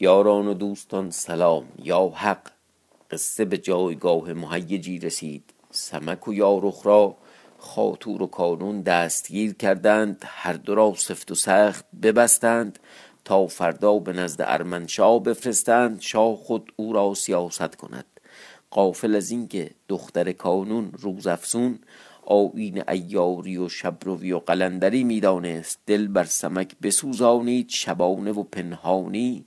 یاران و دوستان سلام یا حق. قصه به جایگاه مهیجی رسید. سمک و یارخ را خاطور و کانون دستگیر کردند. هر دو را سفت و سخت ببستند تا فردا به نزد ارمنشاه بفرستند. شاه خود او را سیاست کند. قافل از اینکه دختر کانون روزافزون آیین ایاری و شبروی و قلندری می‌دانست. دل بر سمک بسوزانید شبانه و پنهانی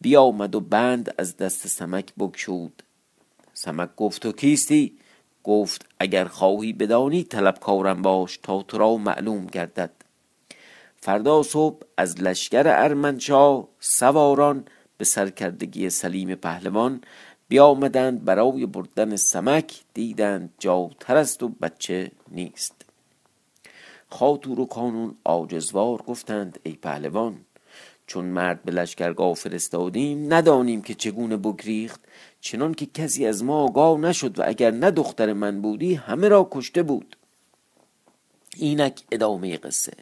بیامد و بند از دست سمک بگشود. سمک گفت تو کیستی؟ گفت اگر خواهی بدانی طلبکارم باش تا تو را معلوم گردد. فردا صبح از لشکر ارمنشاه سواران به سرکردگی سلیم پهلوان بیامدند برای بردن سمک دیدند جاوتر است و بچه نیست. خاطور و کانون عاجزوار گفتند ای پهلوان چون مرد به لشکرگاه فرستادیم ندانیم که چگونه بگریخت چنان که کسی از ما آگاه نشد و اگر نه دختر من بودی همه را کشته بود. اینک ادامه قصه.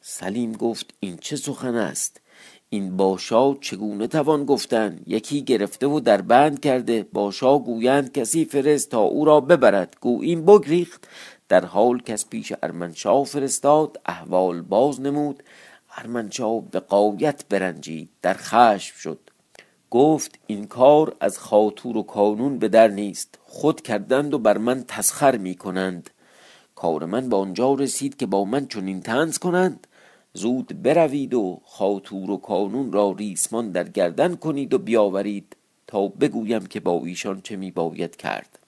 سلیم گفت این چه سخن است؟ این باشا چگونه توان گفتن؟ یکی گرفته و در بند کرده. باشا گویند کسی فرست تا او را ببرد. گوییم بگریخت. در حال کس پیش ارمنشاه فرستاد احوال باز نمود. ارمنشاه به قایت برنجید در خشم شد. گفت این کار از خاطور و کانون به در نیست خود کردند و بر من تسخر می کنند کار من به آنجا رسید که با من چنین تنز کنند. زود بروید و خاطور و کانون را ریسمان در گردن کنید و بیاورید تا بگویم که با ایشان چه می باید کرد.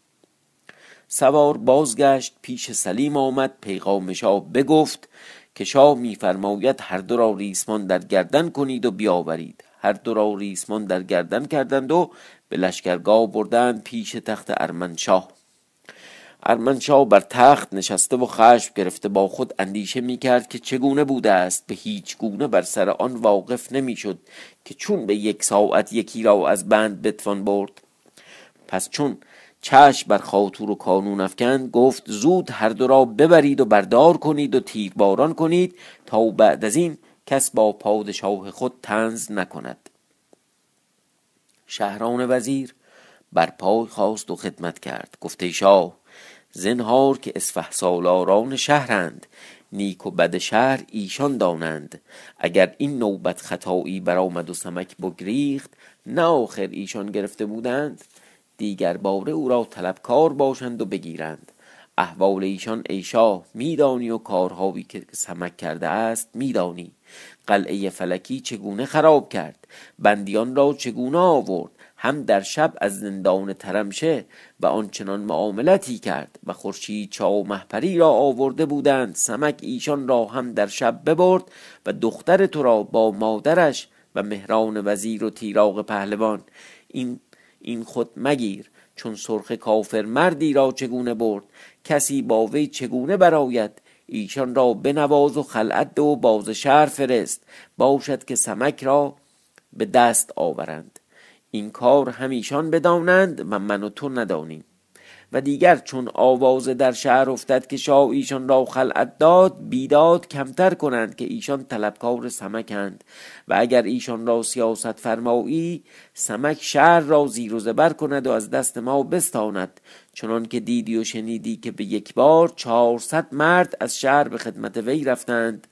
سوار بازگشت پیش سلیم آمد پیغام شاه بگفت که شاه میفرماید هر دو را ریسمان در گردن کنید و بیاورید. هر دو را ریسمان در گردن کردند و به لشکرگاه بردند پیش تخت ارمنشاه. ارمنشاه بر تخت نشسته و خشم گرفته با خود اندیشه می کرد که چگونه بوده است. به هیچ گونه بر سر آن واقف نمی‌شد که چون به یک ساعت یکی را از بند بتوان برد. پس چون چشم بر خاطور و کانون افکند گفت زود هر دو را ببرید و بردار کنید و تیرباران کنید تا بعد از این کس با پادشاه خود تنز نکند. شهران وزیر بر پای خواست و خدمت کرد. گفته شاه زنهار که اسفه سالاران شهرند نیک و بد شهر ایشان دانند. اگر این نوبت خطایی برآمد و سمک بگریخت نه آخر ایشان گرفته بودند. دیگر باره او را طلبکار باشند و بگیرند. احوال ایشان ای شاه میدانی و کارهایی که سمک کرده است میدانی. قلعه فلکی چگونه خراب کرد؟ بندیان را چگونه آورد؟ هم در شب از زندان ترمشه و آنچنان معاملتی کرد و خورشید چا محپری را آورده بودند. سمک ایشان را هم در شب ببرد و دختر تو را با مادرش و مهران وزیر و تیراغ پهلوان. این این خود مگیر چون سرخ کافر مردی را چگونه برد؟ کسی با وی چگونه براید ایشان را بنواز و خلعت و باز شهر فرست باشد که سمک را به دست آورند. این کار همیشان بدانند و من و تو ندانیم. و دیگر چون آواز در شهر افتد که شاه ایشان را خلعت داد بیداد کمتر کنند که ایشان طلبکار سمکند. و اگر ایشان را سیاست فرمایی سمک شهر را زیر و زبر کند و از دست ما بستاند. چنان که دیدی و شنیدی که به یک بار چهارصد مرد از شهر به خدمت وی رفتند.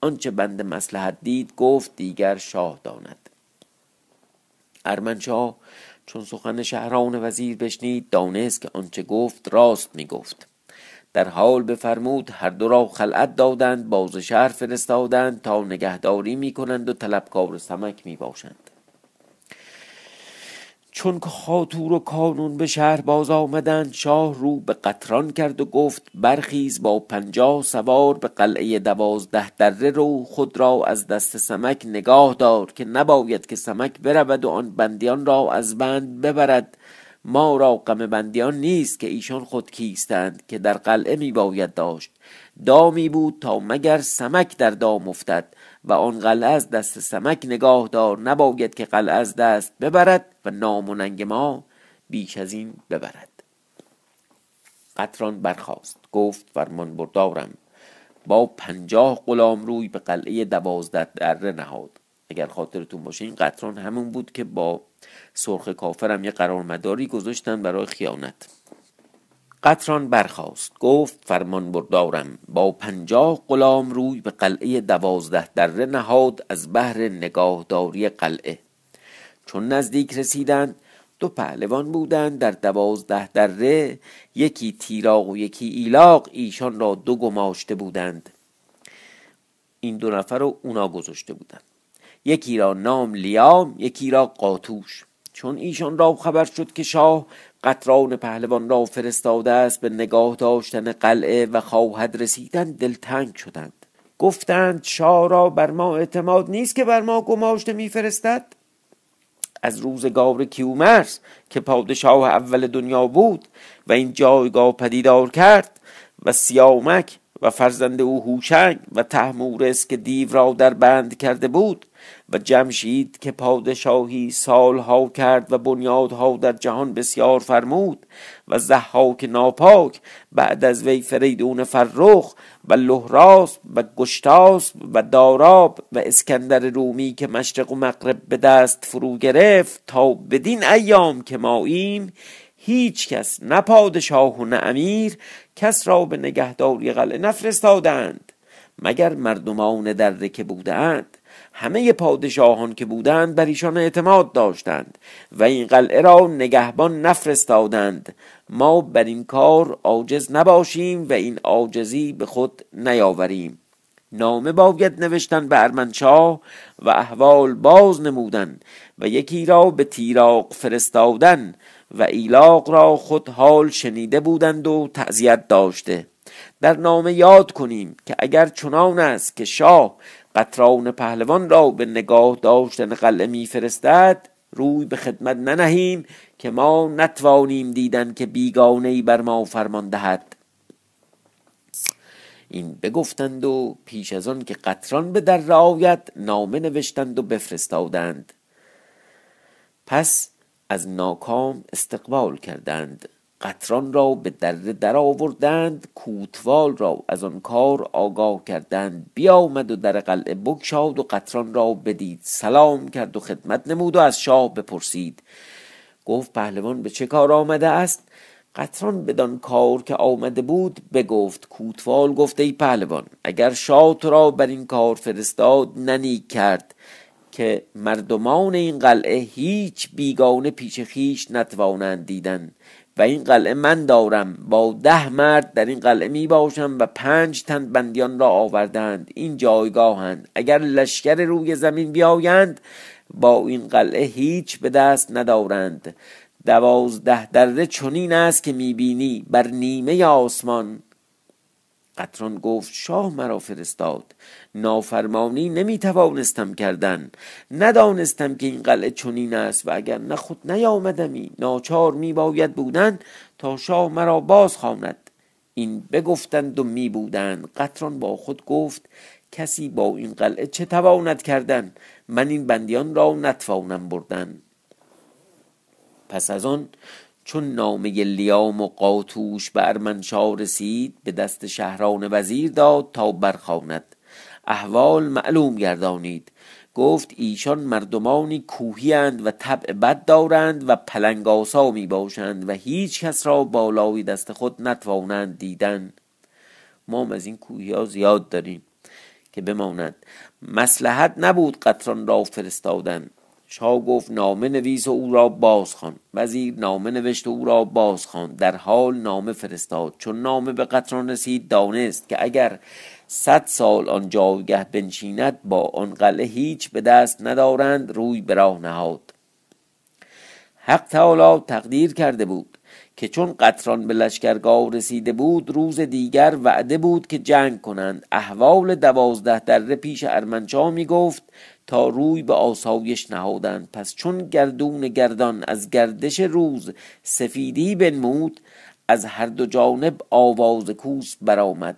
آنچه بند مسلحت دید گفت دیگر شاه داند. ارمنشاه چون سخن شهران وزیر بشنید دانست که آنچه گفت راست می گفت در حال بفرمود هر دو را خلعت دادند باز شهر فرستادند تا نگهداری می کنند و طلبکار سمک می باشند چون که خاطور و کانون به شهر باز آمدند شاه رو به قطران کرد و گفت برخیز با پنجاه سوار به قلعه دوازده دره رو خود را از دست سمک نگاه دار که نباید که سمک برود و آن بندیان را از بند ببرد. ما را غم بندیان نیست که ایشان خود کیستند که در قلعه می باید داشت. دامی بود تا مگر سمک در دام افتد. و آن قلعه از دست سمک نگاه دار نباید که قلعه از دست ببرد و نام و ننگ ما بیش از این ببرد. قطران برخاست. گفت فرمان بردارم. با پنجاه غلام روی به قلعه دوازده دره نهاد. اگر خاطرتون باشه این قطران همون بود که با سرخ کافرم یه قرارمداری گذاشتن برای خیانت. قطران برخاست. گفت فرمان بردارم. با پنجاه غلام روی به قلعه دوازده دره نهاد از بهر نگاهداری قلعه. چون نزدیک رسیدند دو پهلوان بودند در دوازده دره. یکی تیراغ و یکی ایلاق ایشان را دو گماشته بودند. این دو نفر رو اونا گذاشته بودند. یکی را نام لیام یکی را قاتوش. چون ایشان را خبر شد که شاه قطران پهلوان را فرستاده است به نگاه داشتن قلعه و خواهد رسیدن دلتنگ شدند. گفتند شاه را بر ما اعتماد نیست که بر ما گماشته میفرستد؟ از روزگار کیومرس که پادشاه اول دنیا بود و این جایگاه پدیدار کرد و سیامک و فرزند او هوشنگ و تحمورس که دیو را در بند کرده بود و جمشید که پادشاهی سالها کرد و بنیادها در جهان بسیار فرمود و زحاک ناپاک بعد از وی فریدون فرخ و لهراس و گشتاس و داراب و اسکندر رومی که مشرق و مغرب به دست فرو گرفت تا بدین ایام که ماییم هیچ کس نه پادشاه و نه امیر کس را به نگهداری قلعه نفرستادند مگر مردمان دره که بودند همه پادشاهان که بودند بر ایشان اعتماد داشتند و این قلعه را نگهبان نفرستادند. ما بر این کار عاجز نباشیم و این عاجزی به خود نیاوریم. نامه باید نوشتن به ارمنشاه و احوال باز نمودن و یکی را به تیراق فرستادن و ایلاق را خود حال شنیده بودند و تعذیت داشته. در نامه یاد کنیم که اگر چنان است که شاه قطران پهلوان را به نگاه داشتن قلعه میفرستد روی به خدمت ننهیم که ما نتوانیم دیدن که بیگانه ای بر ما فرمان دهد. این بگفتند و پیش از آن که قطران به در رعایت نامه نوشتند و بفرستادند. پس از ناکام استقبال کردند. قطران را به دره در آوردند کوتوال را از آن کار آگاه کردند. بیامد و در قلعه بگشاد و قطران را بدید سلام کرد و خدمت نمود و از شاه بپرسید. گفت پهلوان به چه کار آمده است؟ قطران بدان کار که آمده بود بگفت کوتوال گفت ای پهلوان اگر شاه تو را بر این کار فرستاد ننیک کرد که مردمان این قلعه هیچ بیگانه پیش خیش نتوانند دیدن. و این قلعه من دارم. با ده مرد در این قلعه می باشم و پنج تن بندیان را آوردند این جایگاهند اگر لشکر روی زمین بیایند با این قلعه هیچ به دست ندارند. دوازده دره چنین است که می‌بینی بر نیمه آسمان قطران گفت شاه مرا فرستاد. نافرمانی نمی‌توانستم کردن. ندانستم که این قلعه چنین است و اگر نه خود نیامدمی ناچار میباید بودن تا شاه مرا باز خواند این بگفتند و می بودند قطران با خود گفت کسی با این قلعه چه تواند کردن؟ من این بندیان را نتوانم بردن. پس از آن چون نامه لیام و قاتوش به ارمنشاه رسید به دست شهران وزیر داد تا برخواند. احوال معلوم گردانید. گفت ایشان مردمانی کوهیند و طبع بد دارند و پلنگاسا می باشند و هیچ کس را بالای دست خود نتوانند دیدن. ما از این کوهی ها زیاد داریم که بمانند مسلحت نبود قطران را فرستادن. شاه گفت نامه نویس و او را باز خوان وزیر نامه نوشت و او را باز خوان در حال نامه فرستاد. چون نامه به قطران رسید دانست که اگر صد سال آن جایگه بنشیند با آن قلعه هیچ به دست ندارند روی به راه نهاد. حق تعالی تقدیر کرده بود که چون قطران به لشکرگاه رسیده بود روز دیگر وعده بود که جنگ کنند. احوال دوازده دره پیش ارمنشاه می گفت تا روی به آسایش نهادند. پس چون گردون گردان از گردش روز سفیدی بنمود از هر دو جانب آواز کوس برآمد.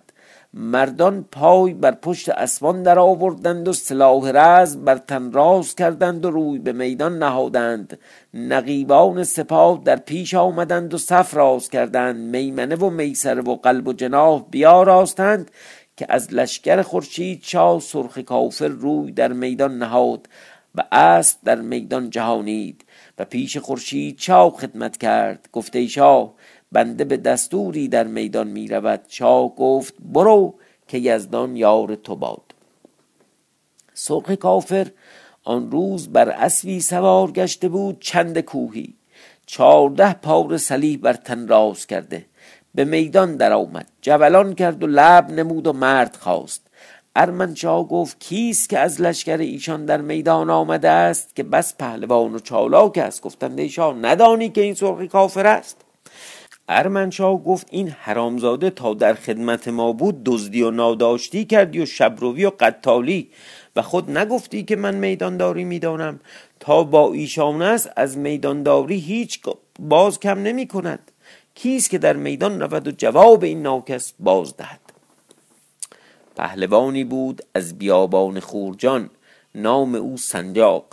مردان پای بر پشت اسبان در آوردند و سلاح رز بر تن راز کردند و روی به میدان نهادند. نقیبان سپاه در پیش آمدند و صف راز کردند. میمنه و میسره و قلب و جناح بیاراستند. که از لشکر خورشید شاه سرخ کافر روی در میدان نهاد و اسب در میدان جهانید و پیش خورشید شاه خدمت کرد. گفته شاه بنده به دستوری در میدان می رود. شاه گفت برو که یزدان یار تو باد. سرخ کافر آن روز بر اسبی سوار گشته بود چند کوهی. چهارده پار سلیح بر تن راز کرده. به میدان در آمد جولان کرد و لب نمود و مرد خواست. ارمنشاه گفت کیست که از لشکر ایشان در میدان آمده است که بس پهلوان و چالاک است؟ گفتند ایشان ندانی که این سرخی کافر است؟ ارمنشاه گفت این حرامزاده تا در خدمت ما بود دزدی و ناداشتی کردی و شبروی و قتالی و خود نگفتی که من میدانداری می‌دانم. تا با ایشان است از میدانداری هیچ باز کم نمی کند. کیست که در میدان رود و جواب این ناکس باز دهد؟ پهلوانی بود از بیابان خورجان نام او سنجاق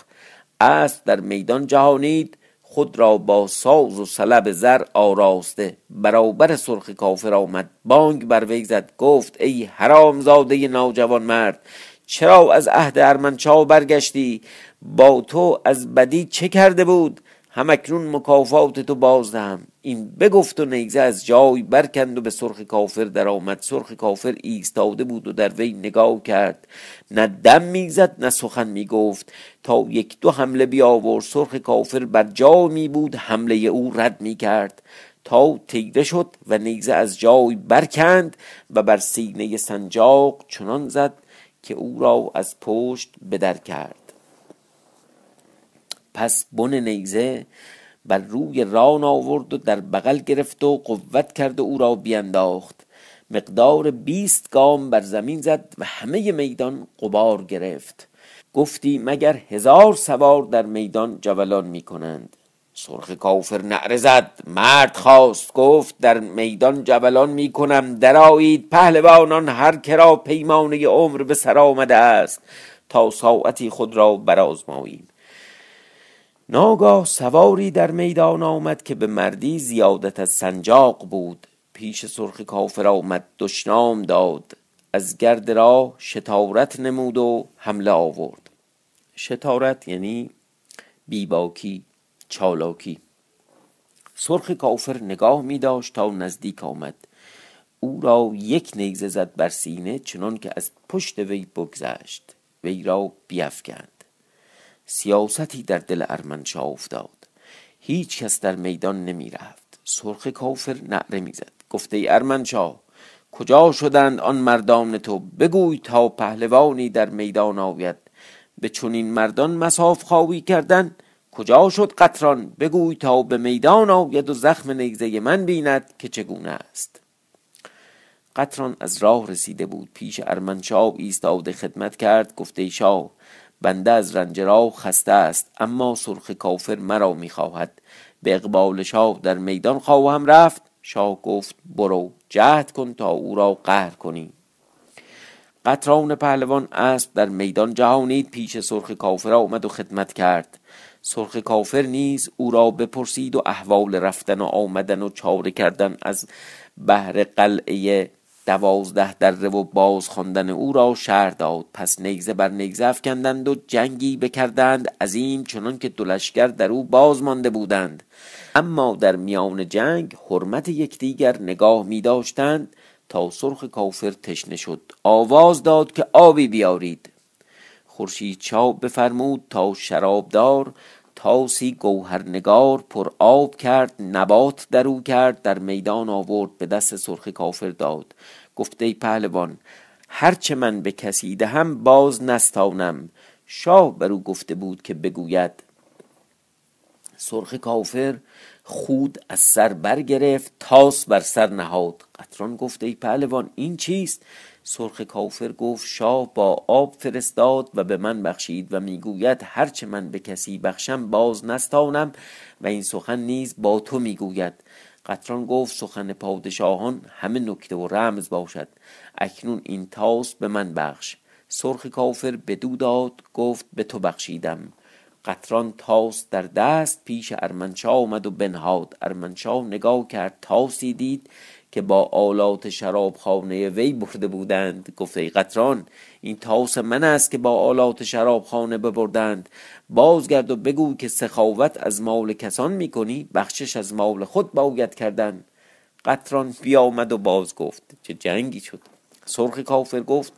است در میدان جهانید خود را با ساز و سلب زر آراسته. برابر سرخ کافر آمد بانگ بر وی زد گفت ای حرامزاده ناجوان مرد چرا از عهد ارمنچا برگشتی؟ با تو از بدی چه کرده بود؟ همکنون مکافات تو بازدهم این بگفت و نیزه از جای برکند و به سرخ کافر در آمد. سرخ کافر ایستاده بود و در وی نگاه کرد. نه دم می‌زد نه سخن می‌گفت. تا یک دو حمله بیاورد سرخ کافر بر جا می بود حمله او رد می کرد تا تیره شد و نیزه از جای برکند و بر سینه سنجاق چنان زد که او را از پشت بدر کرد. پس بن نیزه بر روی ران آورد و در بغل گرفت و قوت کرد و او را بینداخت. مقدار بیست گام بر زمین زد و همه میدان قبار گرفت. گفتی مگر هزار سوار در میدان جولان می کنند؟ سرخ کافر نعره زد. مرد خواست. گفت در میدان جولان می کنم. درایید پهلوانان هر کرا پیمانه عمر به سر آمده است. تا ساعتی خود را برازماییم ناگاه سواری در میدان آمد که به مردی زیادت از سنجاق بود. پیش سرخ کافر آمد دشنام داد. از گرد راه شتارت نمود و حمله آورد. شتارت یعنی بیباکی چالاکی. سرخ کافر نگاه می داشت تا نزدیک آمد. او را یک نیزه زد بر سینه چنان که از پشت وی بگذشت. وی را بیفکند. سیاستی در دل ارمنشاه افتاد. هیچ کس در میدان نمی رفت سرخ کافر نعره می‌زد. گفته ای ارمنشاه کجا شدند آن مردان تو؟ بگوی تا پهلوانی در میدان آید. به چنین مردان مساف خواهی کردن. کجا شد قطران؟ بگوی تا به میدان آید و زخم نیزه من بیند که چگونه است. قطران از راه رسیده بود. پیش ارمنشاه ایستاده خدمت کرد. گفته شاه بنده از رنج راه خسته است اما سرخ کافر مرا می‌خواهد. به اقبال شاه در میدان خواهم رفت. شاه گفت برو جهد کن تا او را قهر کنی. قطران پهلوان اسب در میدان جهانید پیش سرخ کافر آمد و خدمت کرد. سرخ کافر نیز او را بپرسید و احوال رفتن و آمدن و چاره کردن از بهر قلعه دوازده دره و باز خواندن او را شهر داد. پس نیزه بر نیزه افکندند و جنگی بکردند. عظیم چنان که دو لشکر در او باز مانده بودند. اما در میان جنگ حرمت یکدیگر نگاه می داشتند. تا سرخ کافر تشنه شد. آواز داد که آبی بیارید. خورشید چاب بفرمود تا شرابدار. تاسی گوهرنگار پر آب کرد نبات در او کرد در میدان آورد به دست سرخ کافر داد. گفته پهلوان هرچه من به کسی دهم باز نستانم. شاه بر او گفته بود که بگوید سرخ کافر خود از سر برگرفت تاس بر سر نهاد. قطران گفت ای پهلوان این چیست؟ سرخ کافر گفت شاه با آب فرستاد و به من بخشید و می‌گوید هرچه من به کسی بخشم باز نستانم و این سخن نیز با تو می‌گوید. قطران گفت سخن پادشاهان همه نکته و رمز باشد. اکنون این تاس به من بخش. سرخ کافر بدو داد گفت به تو بخشیدم. قطران تاس در دست پیش ارمنشاه آمد و بنهاد. ارمنشاه نگاه کرد تاسی دید که با آلات شرابخانه وی برده بودند. گفت ای قطران این تاس من است که با آلات شرابخانه ببردند. بازگرد و بگو که سخاوت از مال کسان می‌کنی بخشش از مال خود باید کردن. قطران بیامد و باز گفت چه جنگی شد. سرخ کافر گفت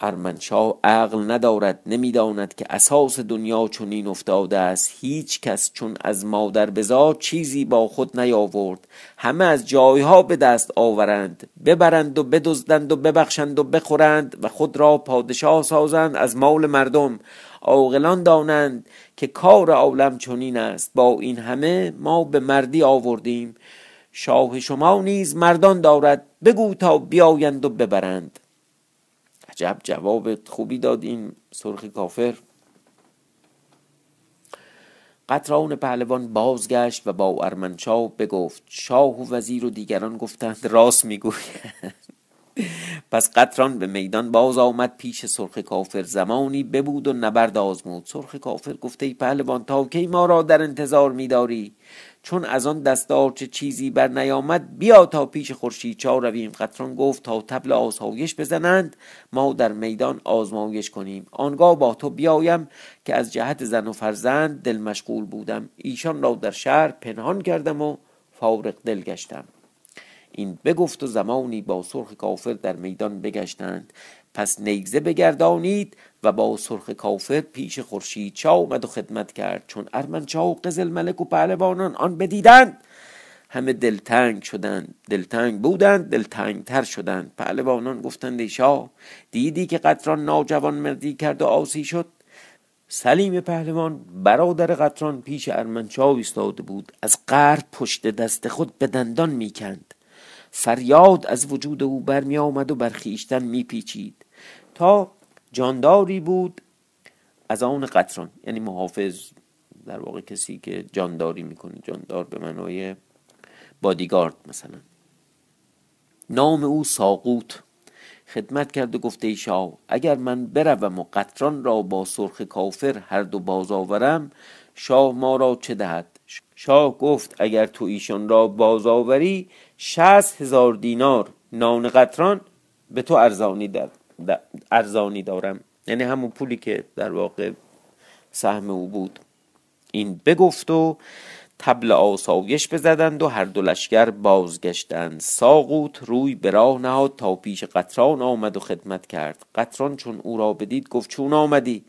ارمنشاه عقل ندارد نمی‌داند که اساس دنیا چنین افتاده است. هیچ کس چون از مادر بزار چیزی با خود نیاورد. همه از جایها به دست آورند. ببرند و بدزدند و ببخشند و بخورند و خود را پادشاه سازند از مال مردم. عاقلان دانند که کار عالم چنین است. با این همه ما به مردی آوردیم. شاه شما نیز مردان دارد. بگو تا بیایند و ببرند. عجب جواب خوبی داد این سرخی کافر. قطران پهلوان بازگشت و با ارمنشاه بگفت شاه و وزیر و دیگران گفتند راست می‌گوید پس قطران به میدان باز آمد پیش سرخ کافر. زمانی ببود و نبرد آزمود. سرخ کافر گفته ای پهلوان تا کی ما را در انتظار میداری؟ چون از آن دستار چه چیزی بر نیامد بیا تا پیش خورشید چا رویم. قطران گفت تا تبل آسایش بزنند ما در میدان آزمایش کنیم. آنگاه با تو بیایم که از جهت زن و فرزند دل مشغول بودم. ایشان را در شهر پنهان کردم و فارق دل گشتم. این بگفت و زمانی با سرخ کافر در میدان بگشتند. پس نیزه بگردانید و با سرخ کافر پیش خورشید چا اومد و خدمت کرد. چون ارمنچا و قزل ملک و پهلوانان آن بدیدند. همه دلتنگ شدند. دلتنگ بودند دلتنگ تر شدند. پهلوانان گفتند ای شاه دیدی که قطران ناجوان مردی کرد و آسی شد؟ سلیم پهلوان برادر قطران پیش ارمنچا ایستاده بود. از قهر پشت دست خود به دندان می‌کند. فریاد از وجود او برمی آمد و بر خویشتن میپیچید. تا جانداری بود از آن قطران. یعنی محافظ در واقع کسی که جانداری می‌کنه جاندار به معنای بادیگارد مثلا. نام او ساقوت خدمت کرد و گفته ای شاه اگر من بروم و قطران را با سرخ کافر هر دو باز آورم شاه ما را چه دهد؟ شاه گفت اگر تو ایشان را باز آوری هزار دینار نان قطران به تو ارزانی, در ارزانی دارم. یعنی همون پولی که در واقع سهم او بود. این بگفت و تبل آسایش بزدند و هر دو لشکر بازگشتند. ساقوت روی به راه نهاد تا پیش قطران آمد و خدمت کرد. قطران چون او را بدید گفت چون آمدی؟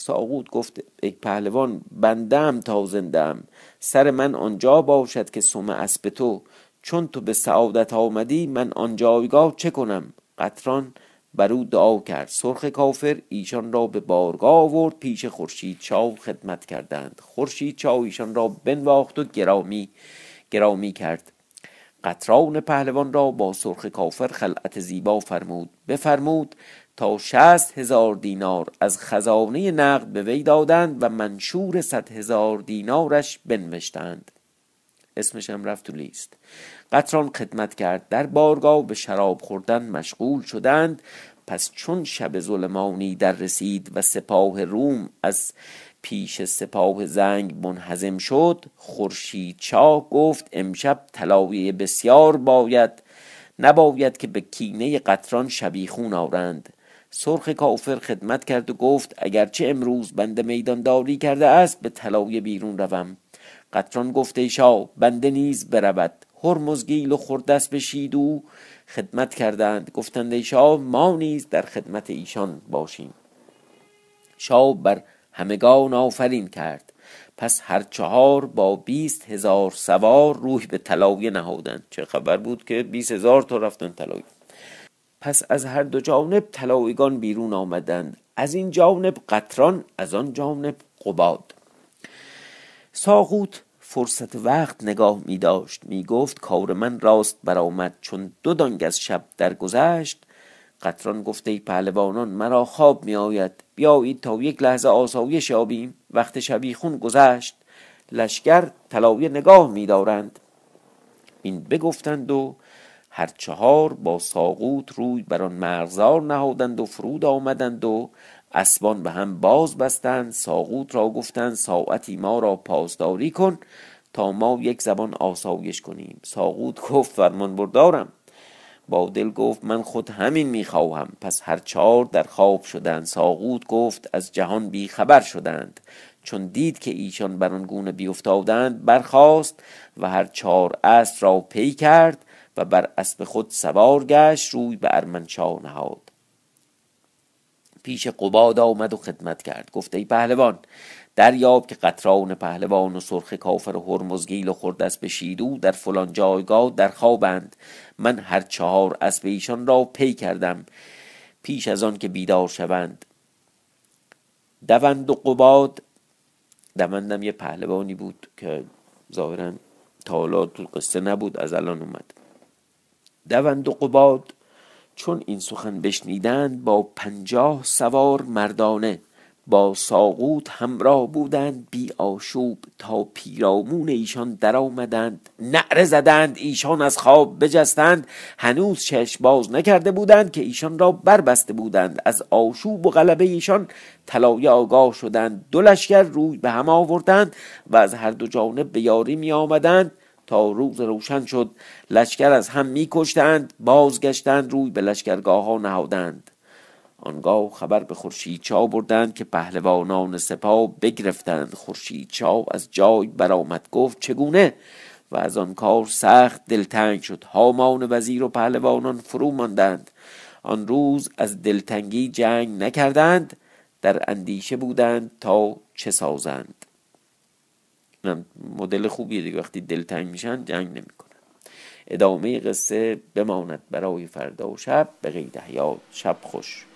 ساقوت گفت ای پهلوان بندم تا زندم سر من آنجا باشد که سم اسب تو. چون تو به سعادت آمدی من آن جایگاه چه کنم؟ قطران بر او دعا کرد. سرخ کافر ایشان را به بارگاه آورد پیش خورشید چاو خدمت کردند. خورشید چاو ایشان را بنواخت و گرامی گرامی کرد. قطران پهلوان را با سرخ کافر خلعت زیبا فرمود. بفرمود تا شست هزار دینار از خزانه نقد به وی دادند و منشور صد هزار دینارش بنوشتند. اسمش هم رفت تو لیست. قطران خدمت کرد. در بارگاه به شراب خوردن مشغول شدند. پس چون شب ظلمانی در رسید و سپاه روم از پیش سپاه زنگ منحزم شد خورشید چاه گفت امشب طلایه بسیار باید. نباید که به کینه قطران شبیخون آرند. سرخ کافر خدمت کرد و گفت اگرچه امروز بنده میدانداری کرده است به طلایه بیرون روم. قطران گفته شاه بنده نیز برود. هرمزگیل و خردست بشید و خدمت کردند. گفتند شاه ما نیز در خدمت ایشان باشیم. شاه بر همگان آفرین کرد. پس هر چهار با بیست هزار سوار روح به طلایه نهادند. چه خبر بود که بیست هزار تا رفتن طلایه پس از هر دو جانب طلایگان بیرون آمدند. از این جانب قطران از آن جانب قباد. ساقوت فرصت وقت نگاه می داشت می گفت کار من راست برآمد چون دو دانگ از شب درگذشت. قطران گفته پهلوانان مرا خواب می آید بیایید تا یک لحظه آسایش یابیم. وقت شبیخون گذشت. لشکر طلایه نگاه می دارند این بگفتند و هر چهار با ساقوت روی بر آن مرغزار نهادند و فرود آمدند و اسبان به هم باز بستند ساقوت را گفتند ساعتی ما را پاسداری کن تا ما یک زبان آسایش کنیم. ساقوت گفت فرمان بردارم. با دل گفت من خود همین می‌خواهم پس هر چهار در خواب شدند. ساقوت گفت از جهان بی خبر شدند. چون دید که ایشان بر آن گونه بیافتادند برخاست و هر چهار اسب را پی کرد و بر اسب خود سوار گشت روی به ارمنشاه نهاد. پیش قباد آمد و خدمت کرد. گفته ای پهلوان دریاب که قطران پهلوان و سرخ کافر و هرمزگیل و خردست به شیدو در فلان جایگاه در خوابند. من هر چهار اسب ایشان را پی کردم پیش از آن که بیدار شوند. دوند و قباد دوندم یه پهلوانی بود که ظاهرا تا تو قصه نبود از الان اومد. دوند و قباد. چون این سخن بشنیدند با پنجاه سوار مردانه با ساقوت همراه بودند بی آشوب تا پیرامون ایشان در آمدند نعره زدند ایشان از خواب بجستند. هنوز چشم باز نکرده بودند که ایشان را بربسته بودند. از آشوب و غلبه ایشان طلایه آگاه شدند. دو لشکر روی به هم آوردند و از هر دو جانب به یاری می آمدند تا روز روشن شد. لشکر از هم می کشتند بازگشتند روی به لشکرگاه ها نهادند. آنگاه خبر به خورشید چا بردند که پهلوانان سپاه بگرفتند. خورشید چا از جای برآمد گفت چگونه؟ و از آن کار سخت دلتنگ شد. هامان وزیر و پهلوانان فرو ماندند. آن روز از دلتنگی جنگ نکردند در اندیشه بودند تا چه سازند. مدل خوبیه دیگه. وقتی دلتنگ میشن جنگ نمی‌کنن. ادامه قصه بماند برای فردا و شب. به قید حیات شب خوش.